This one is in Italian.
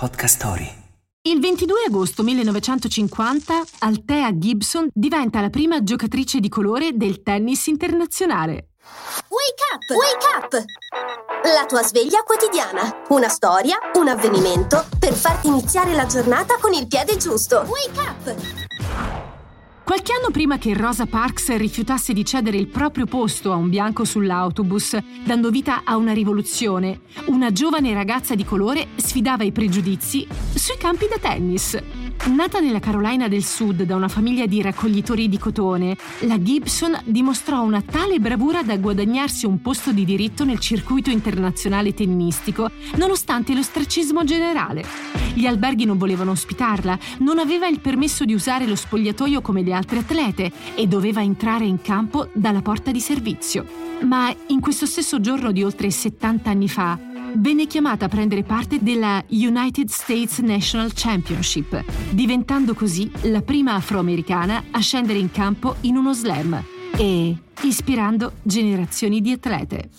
Podcast Story. Il 22 agosto 1950 Althea Gibson diventa la prima giocatrice di colore del tennis internazionale. Wake up! Wake up! La tua sveglia quotidiana. Una storia, un avvenimento per farti iniziare la giornata con il piede giusto. Wake up! Qualche anno prima che Rosa Parks rifiutasse di cedere il proprio posto a un bianco sull'autobus, dando vita a una rivoluzione, una giovane ragazza di colore sfidava i pregiudizi sui campi da tennis. Nata nella Carolina del Sud da una famiglia di raccoglitori di cotone, la Gibson dimostrò una tale bravura da guadagnarsi un posto di diritto nel circuito internazionale tennistico, nonostante l'ostracismo generale. Gli alberghi non volevano ospitarla, non aveva il permesso di usare lo spogliatoio come le altre atlete e doveva entrare in campo dalla porta di servizio. Ma in questo stesso giorno di oltre 70 anni fa, venne chiamata a prendere parte della United States National Championship, diventando così la prima afroamericana a scendere in campo in uno slam e ispirando generazioni di atlete.